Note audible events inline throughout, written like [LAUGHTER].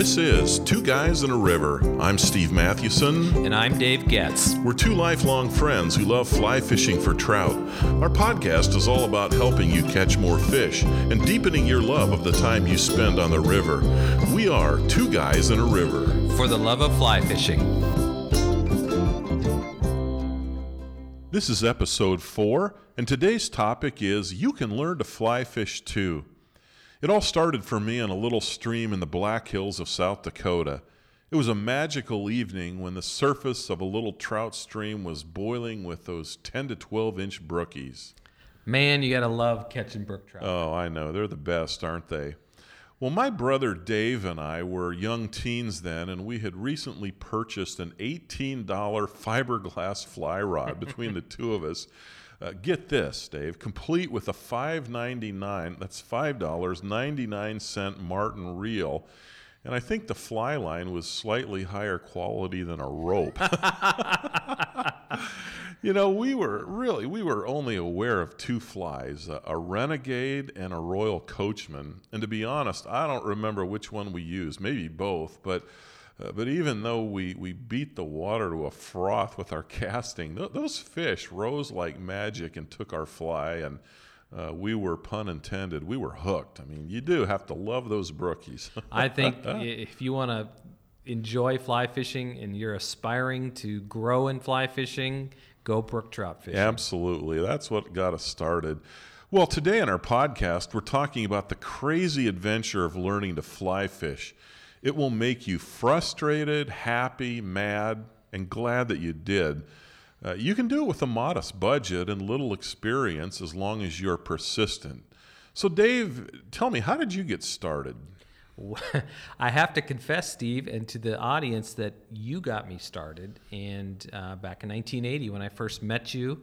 This is Two Guys in a River. I'm Steve Mathewson. And I'm Dave Getz. We're two lifelong friends who love fly fishing for trout. Our podcast is all about helping you catch more fish and deepening your love of the time you spend on the river. We are Two Guys in a River. For the love of fly fishing. This is episode four, and today's topic is You Can Learn to Fly Fish Too. It all started for me on a little stream in the Black Hills of South Dakota. It was a magical evening when the surface of a little trout stream was boiling with those 10 to 12 inch brookies. Man, you gotta love catching brook trout. Oh, I know. They're the best, aren't they? Well, my brother Dave and I were young teens then, and we had recently purchased an $18 fiberglass fly rod between the [LAUGHS] two of us. Uh, get this, Dave, complete with a $5.99, that's $5.99 Martin reel. And I think the fly line was slightly higher quality than a rope. [LAUGHS] you know, we were really, we were only aware of two flies, a, a, renegade and a royal coachman. And to be honest, I don't remember which one we used, maybe both, but uh, but even though we, we beat the water to a froth with our [LAUGHS] casting, th- those fish rose like magic and took our fly, and uh, we were, pun intended, we were hooked. I mean, you do have to love those brookies. [LAUGHS] I think [LAUGHS] if you want to enjoy fly fishing and you're aspiring to grow in fly fishing, go brook trout fishing. Absolutely. That's what got us started. Well, today on our podcast, we're talking about the crazy adventure of learning to fly fish. It will make you frustrated, happy, mad, and glad that you did. Uh, you can do it with a modest budget and little experience as long as you're persistent. So, Dave, tell me, how did you get started? [LAUGHS] I have to confess, Steve, and to the audience that you got me started. And uh, back in 1980, when I first met you,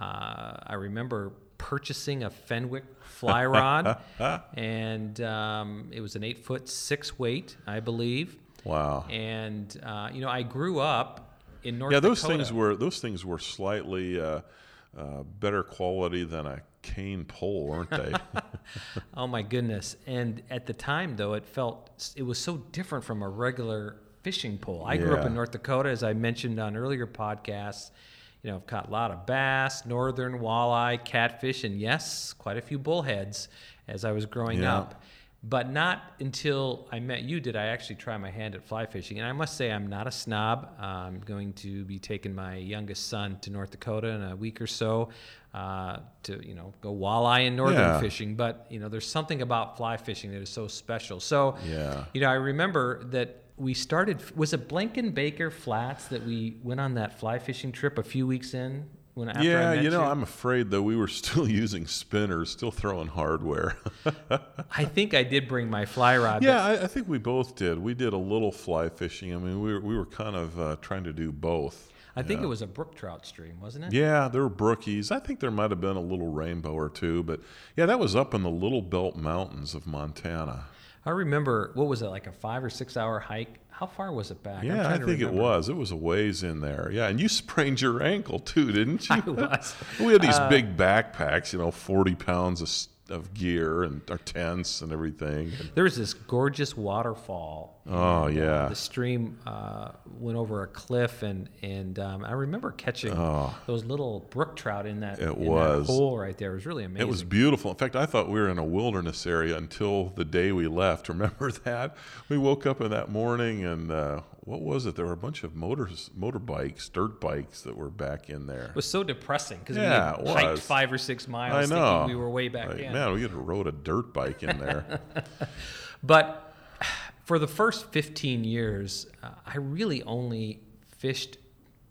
uh, I remember purchasing a Fenwick fly rod, [LAUGHS] and um, it was an eight foot six weight, I believe. Wow! And uh, you know, I grew up in North. Dakota. Yeah, those Dakota. things were those things were slightly uh, uh, better quality than a cane pole, weren't they? [LAUGHS] oh my goodness! And at the time, though, it felt it was so different from a regular fishing pole. I grew up in North Dakota, as I mentioned on earlier podcasts you know, I've caught a lot of bass, northern walleye, catfish, and yes, quite a few bullheads as I was growing yeah. up. But not until I met you did I actually try my hand at fly fishing. And I must say, I'm not a snob. I'm going to be taking my youngest son to North Dakota in a week or so uh, to, you know, go walleye and northern yeah. fishing. But, you know, there's something about fly fishing that is so special. So, yeah. you know, I remember that we started was it Blankenbaker Flats that we went on that fly fishing trip a few weeks in when after yeah you know you? i'm afraid though we were [LAUGHS] still using spinners still throwing hardware [LAUGHS] i think i did bring my fly rod yeah I, I, think we both did we did a little fly fishing i mean we were, we were kind of uh, trying to do both I think yeah. it was a brook trout stream, wasn't it? Yeah, there were brookies. I think there might have been a little rainbow or two, but yeah, that was up in the Little Belt Mountains of Montana. I remember what was it like a five or six hour hike? How far was it back? Yeah, I think remember. it was. It was a ways in there. Yeah, and you [LAUGHS] sprained your ankle too, didn't you? I was. [LAUGHS] we had these uh, big backpacks, you know, forty pounds of of gear and our tents and everything. There was this gorgeous waterfall. Oh and, yeah. Uh, the stream uh, went over a cliff, and and um, I remember catching oh, those little brook trout in that. It in was that hole right there. It was really amazing. It was beautiful. In fact, I thought we were in a wilderness area until the day we left. [LAUGHS] Remember that? We woke up in that morning and uh, what was it? There were a bunch of motors, motorbikes, dirt bikes that were back in there. It was so depressing because yeah, we hiked five or six miles. I know. we were way back like, in. Man, we had rode a dirt bike in there. [LAUGHS] but [SIGHS] for the first 15 years, uh, I really only fished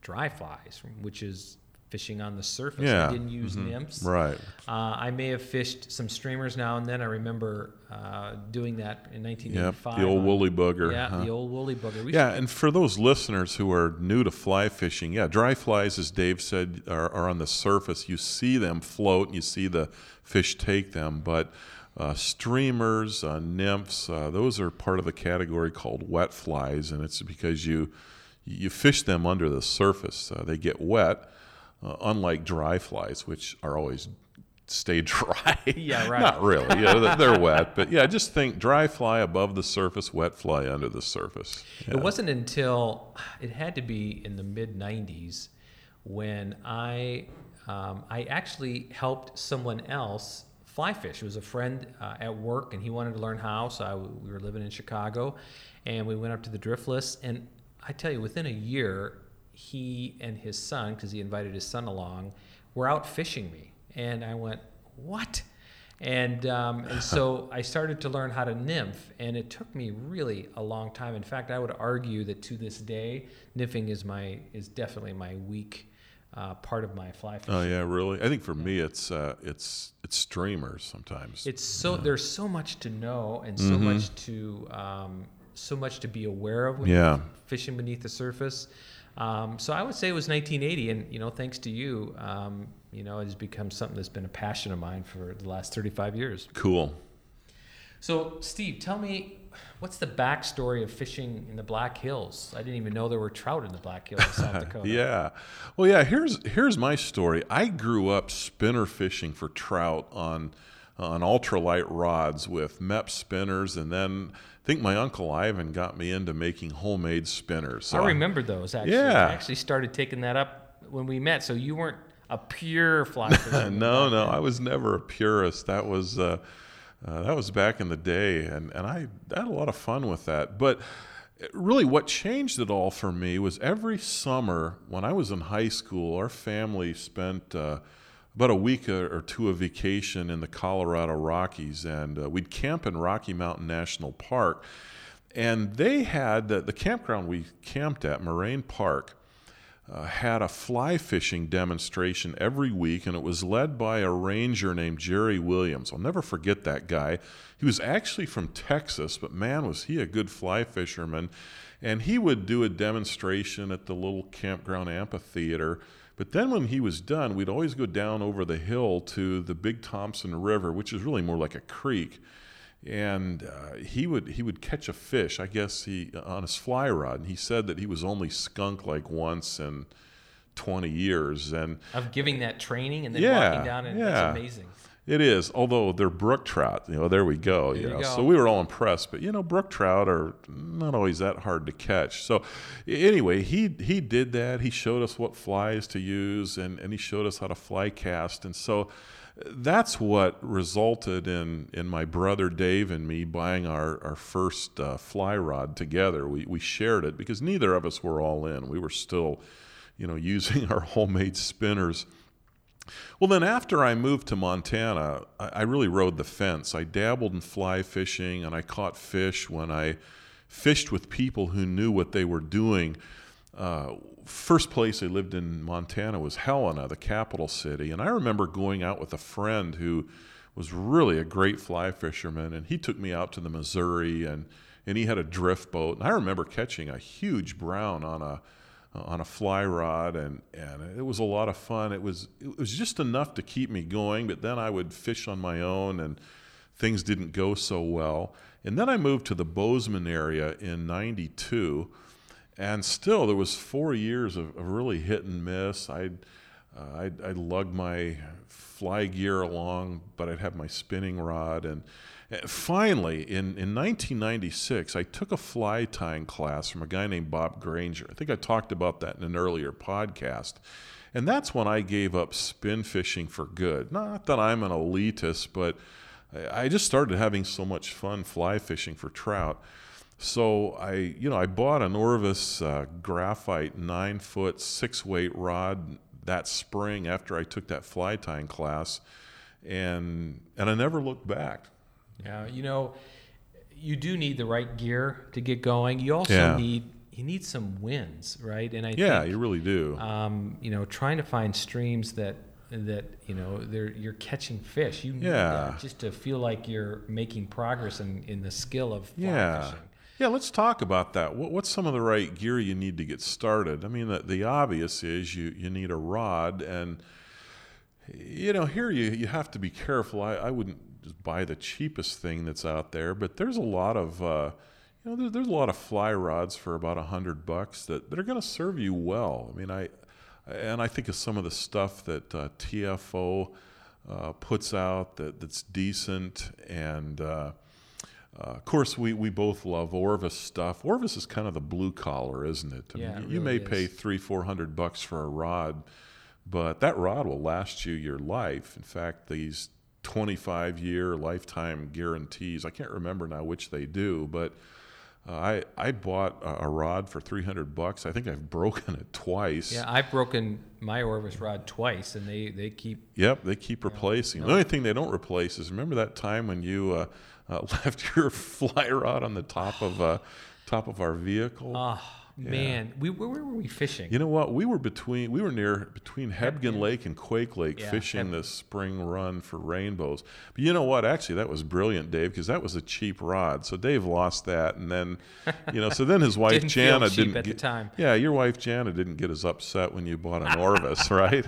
dry flies, which is fishing on the surface. Yeah. I didn't use mm-hmm. nymphs. Right. Uh, I may have fished some streamers now and then. I remember uh, doing that in 1985. Yep, the old woolly bugger. Yeah, huh? the old woolly bugger. We yeah, and for those listeners who are new to fly fishing, yeah, dry flies, as Dave said, are, are on the surface. You see them float, and you see the fish take them, but uh, streamers, uh, nymphs, uh, those are part of the category called wet flies, and it's because you you fish them under the surface. Uh, they get wet, uh, unlike dry flies, which are always stay [LAUGHS] dry. Yeah, right. Not really. Yeah, they're, they're wet, but yeah, just think dry fly above the surface, wet fly under the surface. Yeah. It wasn't until [SIGHS] it had to be in the mid '90s when I um, I actually helped someone else fly fish. It was a friend uh, at work, and he wanted to learn how. So I, we were living in Chicago, and we went up to the Driftless. And I tell you, within a year, he and his son, because he invited his son along, were out fishing me. And I went, what? And, um, and [LAUGHS] so I started to learn how to nymph, and it took me really a long time. In fact, I would argue that to this day, nymphing is my is definitely my weak uh, part of my fly fishing. Oh yeah, really? I think for me, it's uh, it's it's streamers sometimes. It's so yeah. there's so much to know and so mm-hmm. much to um, so much to be aware of when yeah. you're fishing beneath the surface. Um, so I would say it was 1980, and you know, thanks to you, um, you know, it has become something that's been a passion of mine for the last 35 years. Cool. So, Steve, tell me, what's the backstory of fishing in the Black Hills? I didn't even know there were trout in the Black Hills of South [LAUGHS] Dakota. yeah, well, yeah. Here's here's my story. I grew up spinner fishing for trout on on ultralight rods with Mepps spinners, and then think my uncle Ivan got me into making homemade spinners. So I remember those actually. Yeah. I actually started taking that up when we met. So you weren't a pure fly fisher. [LAUGHS] no, no, I was never a purist. That was uh, uh, that was back in the day, and and I had a lot of fun with that. But really, what changed it all for me was every summer when I was in high school, our family spent. Uh, about a week or two of vacation in the Colorado Rockies, and uh, we'd camp in Rocky Mountain National Park. And they had the, the campground we camped at, Moraine Park, uh, had a fly fishing demonstration every week, and it was led by a ranger named Jerry Williams. I'll never forget that guy. He was actually from Texas, but man, was he a good fly fisherman. And he would do a demonstration at the little campground amphitheater but then when he was done, we'd always go down over the hill to the Big Thompson River, which is really more like a creek. And uh, he would he would catch a fish, I guess he on his fly rod. And he said that he was only skunk like once in 20 years. And of giving that training and then yeah, walking down, and yeah. that's amazing. It is, although they're brook trout. You know, there we go. There you, know, go. so we were all impressed. But you know, brook trout are not always that hard to catch. So anyway, he he did that. He showed us what flies to use, and and he showed us how to fly cast. And so that's what resulted in in my brother Dave and me buying our our first uh, fly rod together. We we shared it because neither of us were all in. We were still, you know, [LAUGHS] using our homemade spinners. Well, then after I moved to Montana, I, really rode the fence. I dabbled in fly fishing and I caught fish when I fished with people who knew what they were doing. Uh, first place I lived in Montana was Helena, the capital city. And I remember going out with a friend who was really a great fly fisherman, and he took me out to the Missouri, and, and he had a drift boat. And I remember catching a huge brown on a on a fly rod, and, and it was a lot of fun. It was it was just enough to keep me going, but then I would fish on my own, and things didn't go so well. And then I moved to the Bozeman area in '92, and still there was four years of, of really hit and miss. Uh, I'd I'd lug my fly gear along, but I'd have my spinning rod and Finally, in, in 1996, I took a fly tying class from a guy named Bob Granger. I think I talked about that in an earlier podcast. And that's when I gave up spin fishing for good. Not that I'm an elitist, but I just started having so much fun fly fishing for trout. So I, you know, I bought an Orvis uh, graphite nine foot six weight rod that spring after I took that fly tying class, and and I never looked back. Yeah, you know, you do need the right gear to get going. You also yeah. need you need some winds, right? And I yeah, think, you really do. Um, you know, trying to find streams that that you know they're you're catching fish. You yeah, just to feel like you're making progress in, in the skill of yeah. fishing. Yeah, let's talk about that. What, what's some of the right gear you need to get started? I mean, the, the obvious is you, you need a rod, and you know here you you have to be careful. I, I wouldn't just buy the cheapest thing that's out there. But there's a lot of uh, you know there's, a lot of fly rods for about a hundred bucks that, that are going to serve you well. I mean I and I think of some of the stuff that uh, TFO uh, puts out that, that's decent. And uh, of course, we, we both love Orvis stuff. Orvis is kind of the blue collar, isn't it? I Yeah, mean, it you really may pay three, four hundred bucks for a rod, but that rod will last you your life. In fact, these 25 year lifetime guarantees, I can't remember now which they do, but uh, I, I bought a, a rod for 300 bucks. I think I've broken it twice. Yeah, I've broken my Orvis rod twice, and they, they keep. Yep, they keep replacing. The only thing they don't replace is remember that time when you uh, uh, [LAUGHS] left your fly rod on the top of uh, top of our vehicle. Oh man, we where, where were we fishing? you know what? We were between we were near between Hebgen Lake and Quake Lake Yeah, fishing Heb- this spring run for rainbows. But you know what? Actually, that was brilliant, Dave, because that was a cheap rod. So Dave lost that, and then you know, so then his [LAUGHS] wife Didn't Jana cheap didn't at the get- time. Yeah, your wife Jana didn't get as upset when you bought an Orvis, [LAUGHS] right?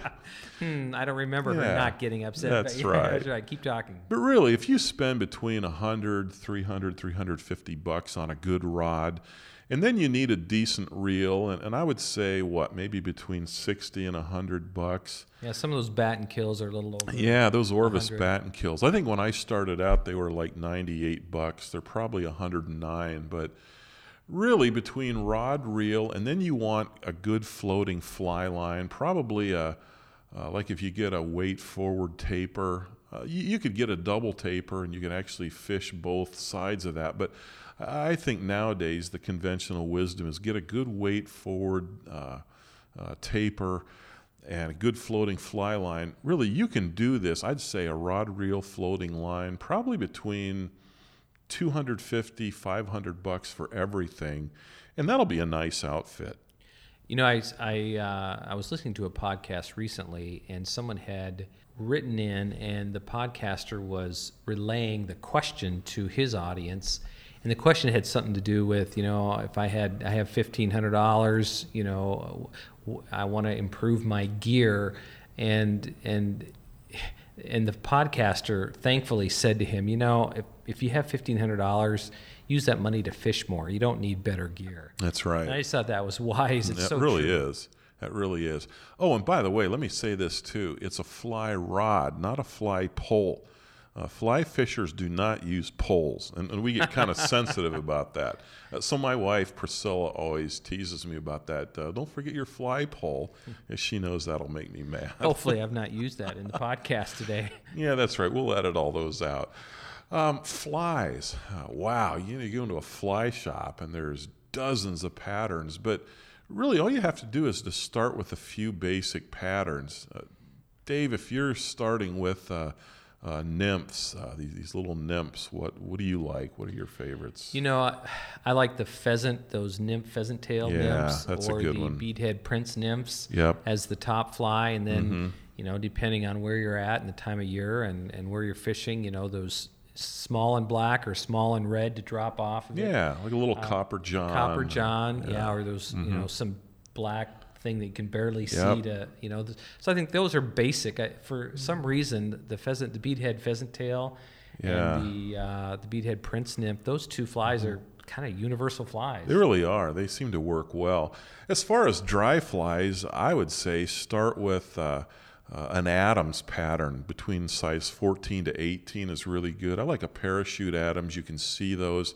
Hmm, I don't remember her not getting upset. that's [LAUGHS] but right. That's right. Keep talking. But really, if you spend between 100, 300, 350 bucks on a good rod, and then you need a decent reel, and, and I would say, what, maybe between 60 and 100 bucks. Yeah, some of those Battenkills are a little over. Yeah, those Orvis 100. bat and kills. I think when I started out, they were like 98 bucks. They're probably 109, but really between rod reel and then you want a good floating fly line probably a uh, like if you get a weight forward taper uh, you, you could get a double taper and you can actually fish both sides of that but i think nowadays the conventional wisdom is get a good weight forward uh, uh, taper and a good floating fly line. Really you can do this i'd say a rod reel floating line probably between 250 500 bucks for everything and that'll be a nice outfit. You know, I I, uh, I was listening to a podcast recently, and someone had written in, and the podcaster was relaying the question to his audience, and the question had something to do with, you know, if I had I have fifteen hundred dollars, you know, I want to improve my gear, and and and the podcaster thankfully said to him, you know, if if you have fifteen hundred dollars, use that money to fish more. You don't need better gear. that's right And I just thought that was wise. It's That so really true. is. That really is. Oh, and by the way, let me say this too. It's a fly rod, not a fly pole. Uh, fly fishers do not use poles, and, and we get kind of [LAUGHS] sensitive about that. Uh, so my wife Priscilla always teases me about that. Uh, Don't forget your fly pole, as she knows that'll make me mad. Hopefully, I've not used that in the [LAUGHS] podcast today. Yeah, that's right. We'll edit all those out. Um, flies. Uh, wow. You know, you go into a fly shop and there's dozens of patterns, but really all you have to do is to start with a few basic patterns. Uh, Dave, if you're starting with uh, uh, nymphs, uh, these, these little nymphs, what, what do you like? What are your favorites? You know, I, I like the pheasant, those nymph pheasant tail Yeah, nymphs, or the one. beadhead prince nymphs Yep. as the top fly, and then Mm-hmm. you know, depending on where you're at and the time of year and and where you're fishing, you know, those small and black or small and red to drop off. Of it. yeah, like a little copper john. Uh, copper john, yeah, or those you know some black thing that you can barely see Mm-hmm. Yep. to you know. So I think those are basic. I, for some reason, the pheasant, the beadhead pheasant tail, Yeah. and the uh, the beadhead prince nymph, those two flies are kind of universal flies. They really are. They seem to work well. As far as dry flies, I would say start with uh, uh, an Adams pattern between size 14 to 18 is really good. I like a parachute Adams. You can see those.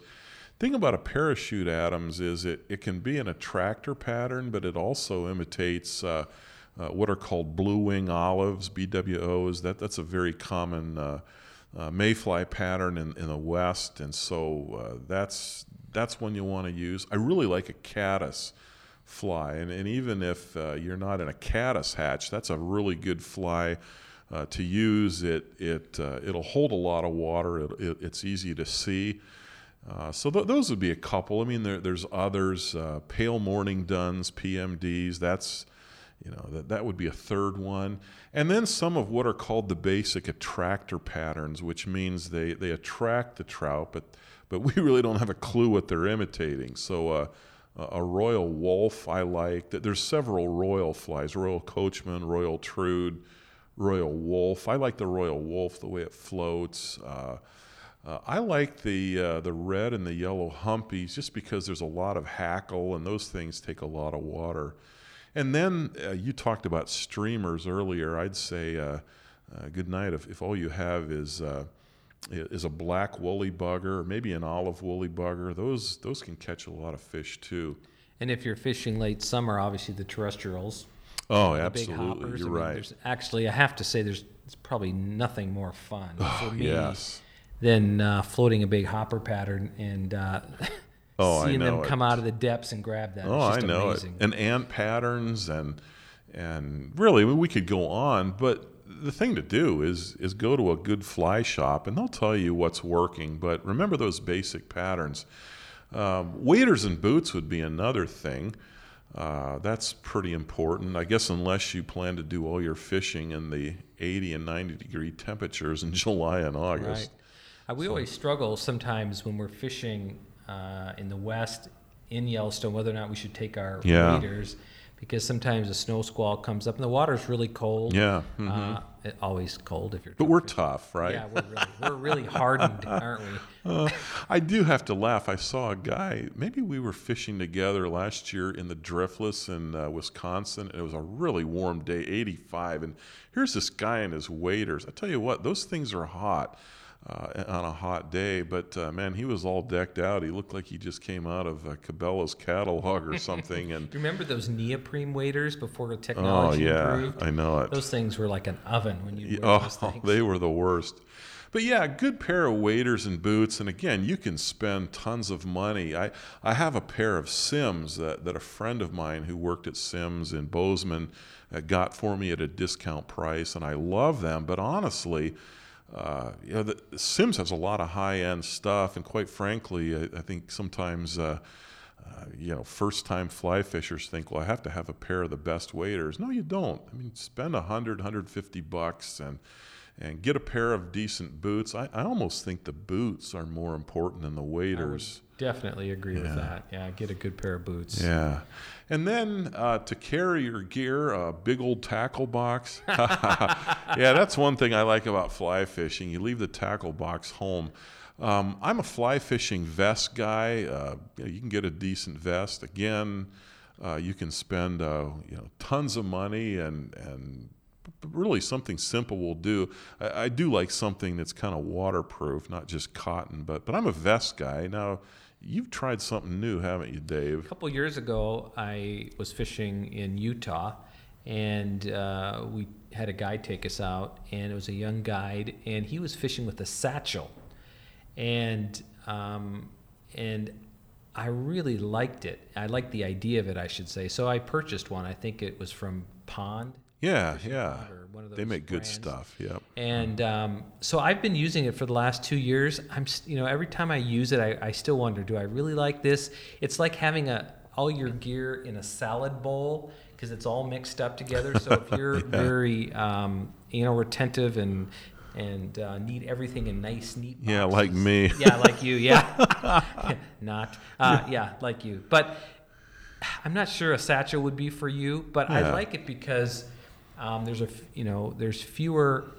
Thing about a parachute Adams is it, it can be an attractor pattern, but it also imitates uh, uh, what are called blue wing olives, BWOs. That that's a very common uh, uh, mayfly pattern in, in the West, and so uh, that's that's one you want to use. I really like a caddis fly, and, and even if uh, you're not in a caddis hatch, that's a really good fly to use. It it it'll hold a lot of water. It, it, it's easy to see. Uh, so th- those would be a couple. I mean, there, there's others. Uh, pale morning duns, PMDs. That's you know that that would be a third one, and then some of what are called the basic attractor patterns, which means they they attract the trout, but but [LAUGHS] we really don't have a clue what they're imitating. So. Uh, a royal Wulff I like. Th- There's several royal flies: royal coachman, royal trude, royal Wulff. I like the royal Wulff, the way it floats. Uh, I like the uh, the red and the yellow humpies just because there's a lot of hackle and those things take a lot of water. And then uh, you talked about streamers earlier. I'd say uh, uh, good night if, if all you have is uh, is a black woolly bugger or maybe an olive woolly bugger. Those those can catch a lot of fish too. And if you're fishing late summer, obviously the terrestrials. Oh, the absolutely. You're I mean, right. Actually, I have to say, there's it's probably nothing more fun Oh, for me yes. Than uh, floating a big hopper pattern and uh, [LAUGHS] Oh, I seeing them it. come out of the depths and grab that. Oh, it's I know amazing. it. And ant patterns and and really we could go on, but the thing to do is is go to a good fly shop and they'll tell you what's working. But remember those basic patterns. Um, waders and boots would be another thing. Uh, that's pretty important. I guess unless you plan to do all your fishing in the 80 and 90 degree temperatures in [LAUGHS] July and August. Right. Uh, we always struggle sometimes when we're fishing uh, in the west in Yellowstone whether or not we should take our Yeah. waders because sometimes a snow squall comes up and the water's really cold. Yeah. mhm. Uh, it, always cold if you're. but we're tough, right? Yeah, we're really, we're really [LAUGHS] hardened, aren't we? Uh, I do have to laugh. I saw a guy, maybe we were fishing together last year in the Driftless in uh, Wisconsin. And it was a really warm day, 85. And here's this guy in his waders. I tell you what, those things are hot uh, on a hot day. But uh, man, he was all decked out. He looked like he just came out of uh, Cabela's catalog or something. And Do [LAUGHS] you remember those neoprene waders before the oh, technology yeah, improved? I know it. Those things were like an oven when you Oh, [LAUGHS] they were the worst. But yeah, a good pair of waders and boots. And again, you can spend tons of money. I, I have a pair of Simms that, that a friend of mine who worked at Simms in Bozeman uh, got for me at a discount price. And I love them. But honestly, uh, you know, the, Simms has a lot of high end stuff. And quite frankly, I, I think sometimes. Uh, uh, you know, first time fly fishers think, well, I have to have a pair of the best waders. No, you don't. I mean, spend 100, 150 bucks and and get a pair of decent boots. I, I almost think the boots are more important than the waders. Definitely agree with that. Yeah, get a good pair of boots. Yeah. And then uh, to carry your gear, a big old tackle box. [LAUGHS] yeah, that's one thing I like about fly fishing. You leave the tackle box home. Um, I'm a fly fishing vest guy. Uh, you, can get a decent vest. Again, uh, you can spend uh, you know tons of money and and really something simple will do. I, I do like something that's kind of waterproof, not just cotton. But but I'm a vest guy now. You've tried something new, haven't you, Dave? A couple years ago, I was fishing in Utah, and uh, we had a guide take us out, and it was a young guide, and he was fishing with a satchel, and um, and I really liked it. I liked the idea of it, I should say. So I purchased one. I think it was from Pond. Yeah, yeah. Or one of They make good stuff. Yep. And um, so I've been using it for the last two years. I'm, you know, every time I use it, I, I still wonder, do I really like this? It's like having a all your gear in a salad bowl because it's all mixed up together. So if [LAUGHS] you're very, um, you know, retentive and and uh, need everything in nice, neat. Yeah, like me. Yeah, like you. Yeah, [LAUGHS] [LAUGHS] not. Uh, yeah, like you. But I'm not sure a satchel would be for you, but I like it because um, there's a you know there's fewer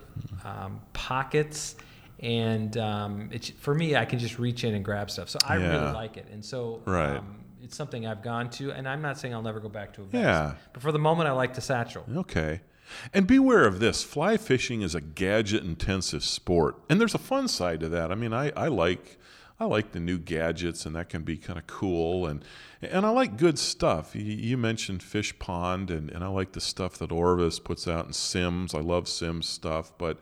um, pockets, and um, it's for me I can just reach in and grab stuff. So I Yeah. really like it, and so Right. um, it's something I've gone to, and I'm not saying I'll never go back to a vest. Yeah. But for the moment, I like the satchel. Okay. And beware of this fly fishing is a gadget intensive sport. And there's a fun side to that. I mean, I, I like. I like the new gadgets, and that can be kind of cool. And and I like good stuff. You, mentioned Fish Pond, and, and I like the stuff that Orvis puts out in Simms. I love Simms stuff, but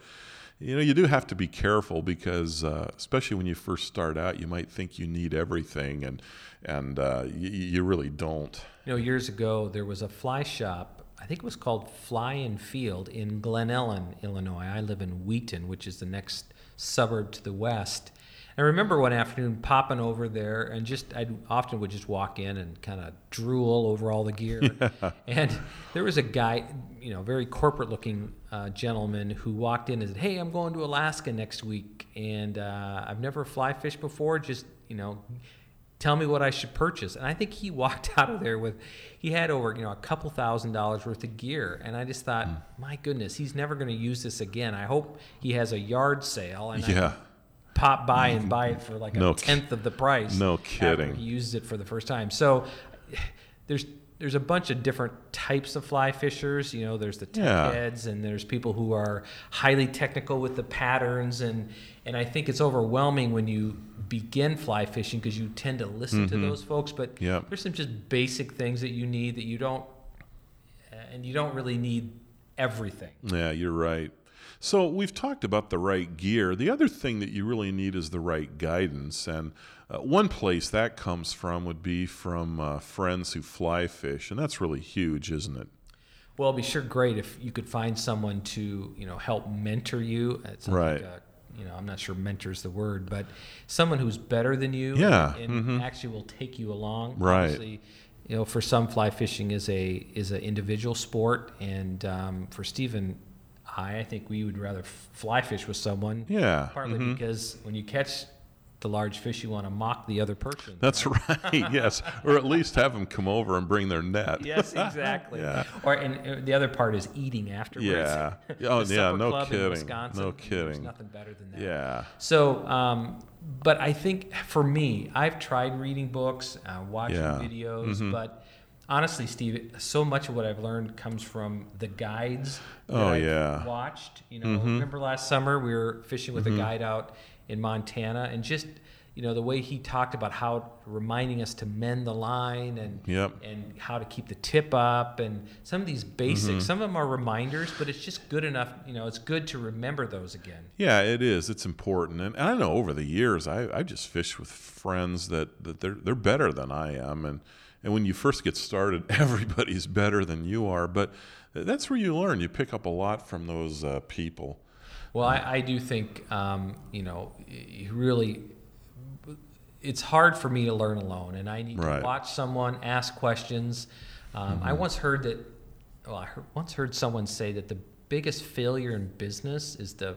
you know you do have to be careful because, uh, especially when you first start out, you might think you need everything, and and uh, you, you really don't. You know, years ago there was a fly shop. I think it was called Fly and Field in Glen Ellyn, Illinois. I live in Wheaton, which is the next suburb to the west. I remember one afternoon popping over there and just I often would just walk in and kind of drool over all the gear. [LAUGHS] And there was a guy, you know, very corporate looking uh, gentleman who walked in and said, "Hey, I'm going to Alaska next week, and uh, I've never fly fished before. Just you know, tell me what I should purchase. And I think he [LAUGHS] walked out of there with, he had over, you know, a couple thousand dollars worth of gear. And I just thought, my goodness, he's never going to use this again. I hope he has a yard sale and I Yeah. Pop by and buy it for like a No tenth of the price. no kidding. He used it for the first time. So [SIGHS] there's there's a bunch of different types of fly fishers. You know, there's the tech Yeah. heads, and there's people who are highly technical with the patterns, and and I think it's overwhelming when you begin fly fishing because you tend to listen to those folks. But Mm-hmm. Yep. there's some just basic things that you need that you don't, and you don't really need everything. Yeah, you're right. So we've talked about the right gear. The other thing that you really need is the right guidance. And uh, one place that comes from would be from uh, friends who fly fish, and that's really huge, isn't it? Well, it'd be sure great if you could find someone to you know help mentor you. Right. Like a, you know, I'm not sure mentor's the word, but someone who's better than you. Yeah, And mhm. actually will take you along. Right. Obviously, you know, for some, fly fishing is a is an individual sport, and um, for Stephen, I, I think we would rather f- fly fish with someone. Yeah. Partly mhm. because when you catch the large fish, you want to mock the other person. That's right. [LAUGHS] yes, or at least have them come over and bring their net. Yes, [LAUGHS] exactly. Yeah. Or and uh, the other part is eating afterwards. Yeah. [LAUGHS] Oh, yeah, no kidding. No There's kidding. nothing better than that. Yeah. So, um, but I think for me, I've tried reading books, uh, watching Yeah. videos, Mhm. but honestly, Steve, so much of what I've learned comes from the guides. that Oh, I've yeah. Watched. You know, Mhm. remember last summer we were fishing with Mhm. a guide out in Montana, and just you know the way he talked about how reminding us to mend the line and Yep. and how to keep the tip up and some of these basics. Mhm. Some of them are reminders, but it's just good enough. You know, it's good to remember those again. Yeah, it is. It's important, and, and I know over the years I I just fished with friends that, that they're they're better than I am, and and when you first get started, [LAUGHS] everybody's better than you are, but that's where you learn. You pick up a lot from those uh, people. Well, I, I do think, um, you know, you really, it's hard for me to learn alone, and I need Right. Mm-hmm. to watch someone ask questions. Um, I once heard that, well, I heard, once heard someone say that the biggest failure in business is the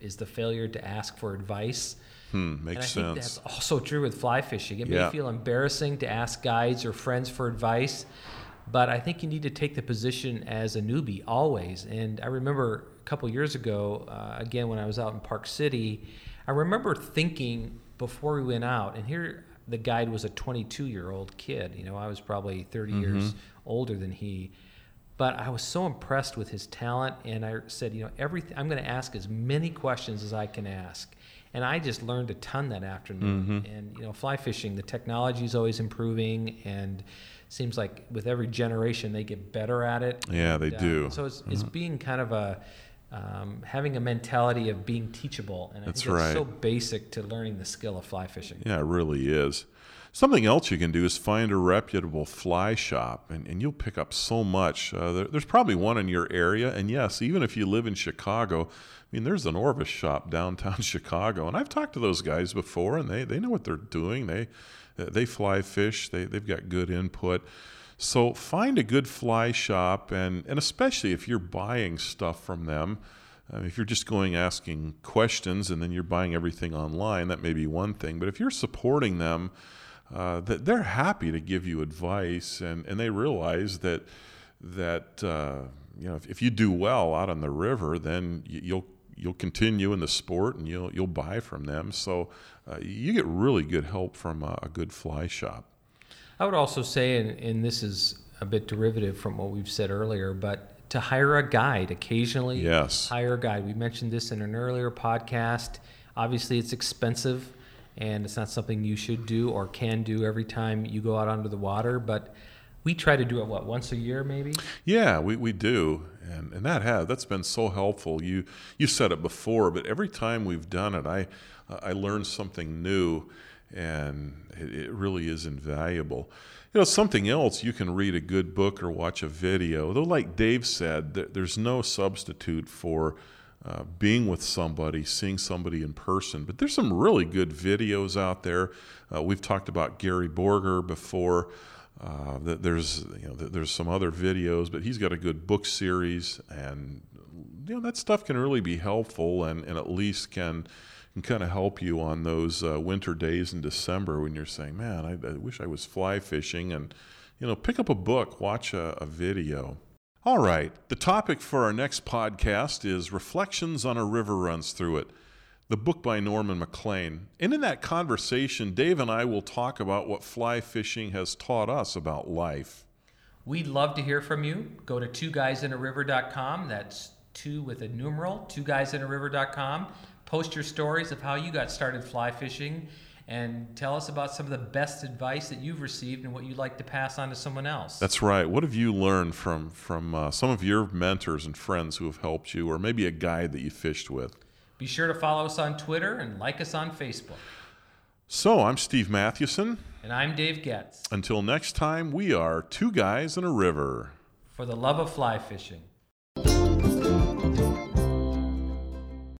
is the failure to ask for advice. Hmm, makes sense. that's also true with fly fishing. It Yeah. may feel embarrassing to ask guides or friends for advice, but I think you need to take the position as a newbie always. And I remember a couple years ago, uh, again when I was out in Park City, I remember thinking before we went out, and here the guide was a 22 year old kid. You know, I was probably 30 years older than he. But I was so impressed with his talent, and I said, you know, everything. I'm going to ask as many questions as I can ask, and I just learned a ton that afternoon. And you know, fly fishing, the technology is always improving, and seems like with every generation they get better at it. Yeah, they And, uh, do. So it's, it's being kind of a um, having a mentality of being teachable, and I That's think that's so basic to learning the skill of fly fishing. Yeah, it really is. Something else you can do is find a reputable fly shop, and, and you'll pick up so much. Uh, there, there's probably one in your area, and yes, even if you live in Chicago, I mean, there's an Orvis shop downtown [LAUGHS] Chicago, and I've talked to those guys before, and they, they know what they're doing. They they fly fish. They they've got good input. So find a good fly shop, and and especially if you're buying stuff from them. Uh, if you're just going asking questions and then you're buying everything online, that may be one thing. But if you're supporting them, uh, that they're happy to give you advice, and, and they realize that that uh, you know if, if you do well out on the river, then you'll you'll continue in the sport and you'll you'll buy from them. So uh, you get really good help from a, a good fly shop. I would also say, and, and this is a bit derivative from what we've said earlier, but to hire a guide occasionally. Yes. Hire a guide. We mentioned this in an earlier podcast. Obviously, it's expensive, and it's not something you should do or can do every time you go out onto the water. But we try to do it what once a year, maybe. Yeah, we, we do, and and that has that's been so helpful. You you said it before, but every time we've done it, I I learned something new, and it, it really is invaluable. You know, something else you can read a good book or watch a video. Though, like Dave said, th- there's no substitute for uh, being with somebody, seeing somebody in person. But there's some really good videos out there. Uh, we've talked about Gary Borger before. Uh, there's you know there's some other videos, but he's got a good book series, and you know that stuff can really be helpful, and, and at least can can kind of help you on those uh, winter days in December when you're saying, "Man, I, I wish I was fly fishing," and you know, pick up a book, watch a, a video. All right, the topic for our next podcast is Reflections on a River Runs Through It, the book by Norman Maclean. And in that conversation, Dave and I will talk about what fly fishing has taught us about life. We'd love to hear from you. Go to two guysinaRiver.com. That's two with a numeral, two guysinaRiver.com. Post your stories of how you got started fly fishing and tell us about some of the best advice that you've received and what you'd like to pass on to someone else. That's right. What have you learned from from uh, some of your mentors and friends who have helped you, or maybe a guide that you fished with? Be sure to follow us on Twitter and like us on Facebook. So I'm Steve Mathewson. And I'm Dave Getz. Until next time, we are two guys in a river. For the love of fly fishing.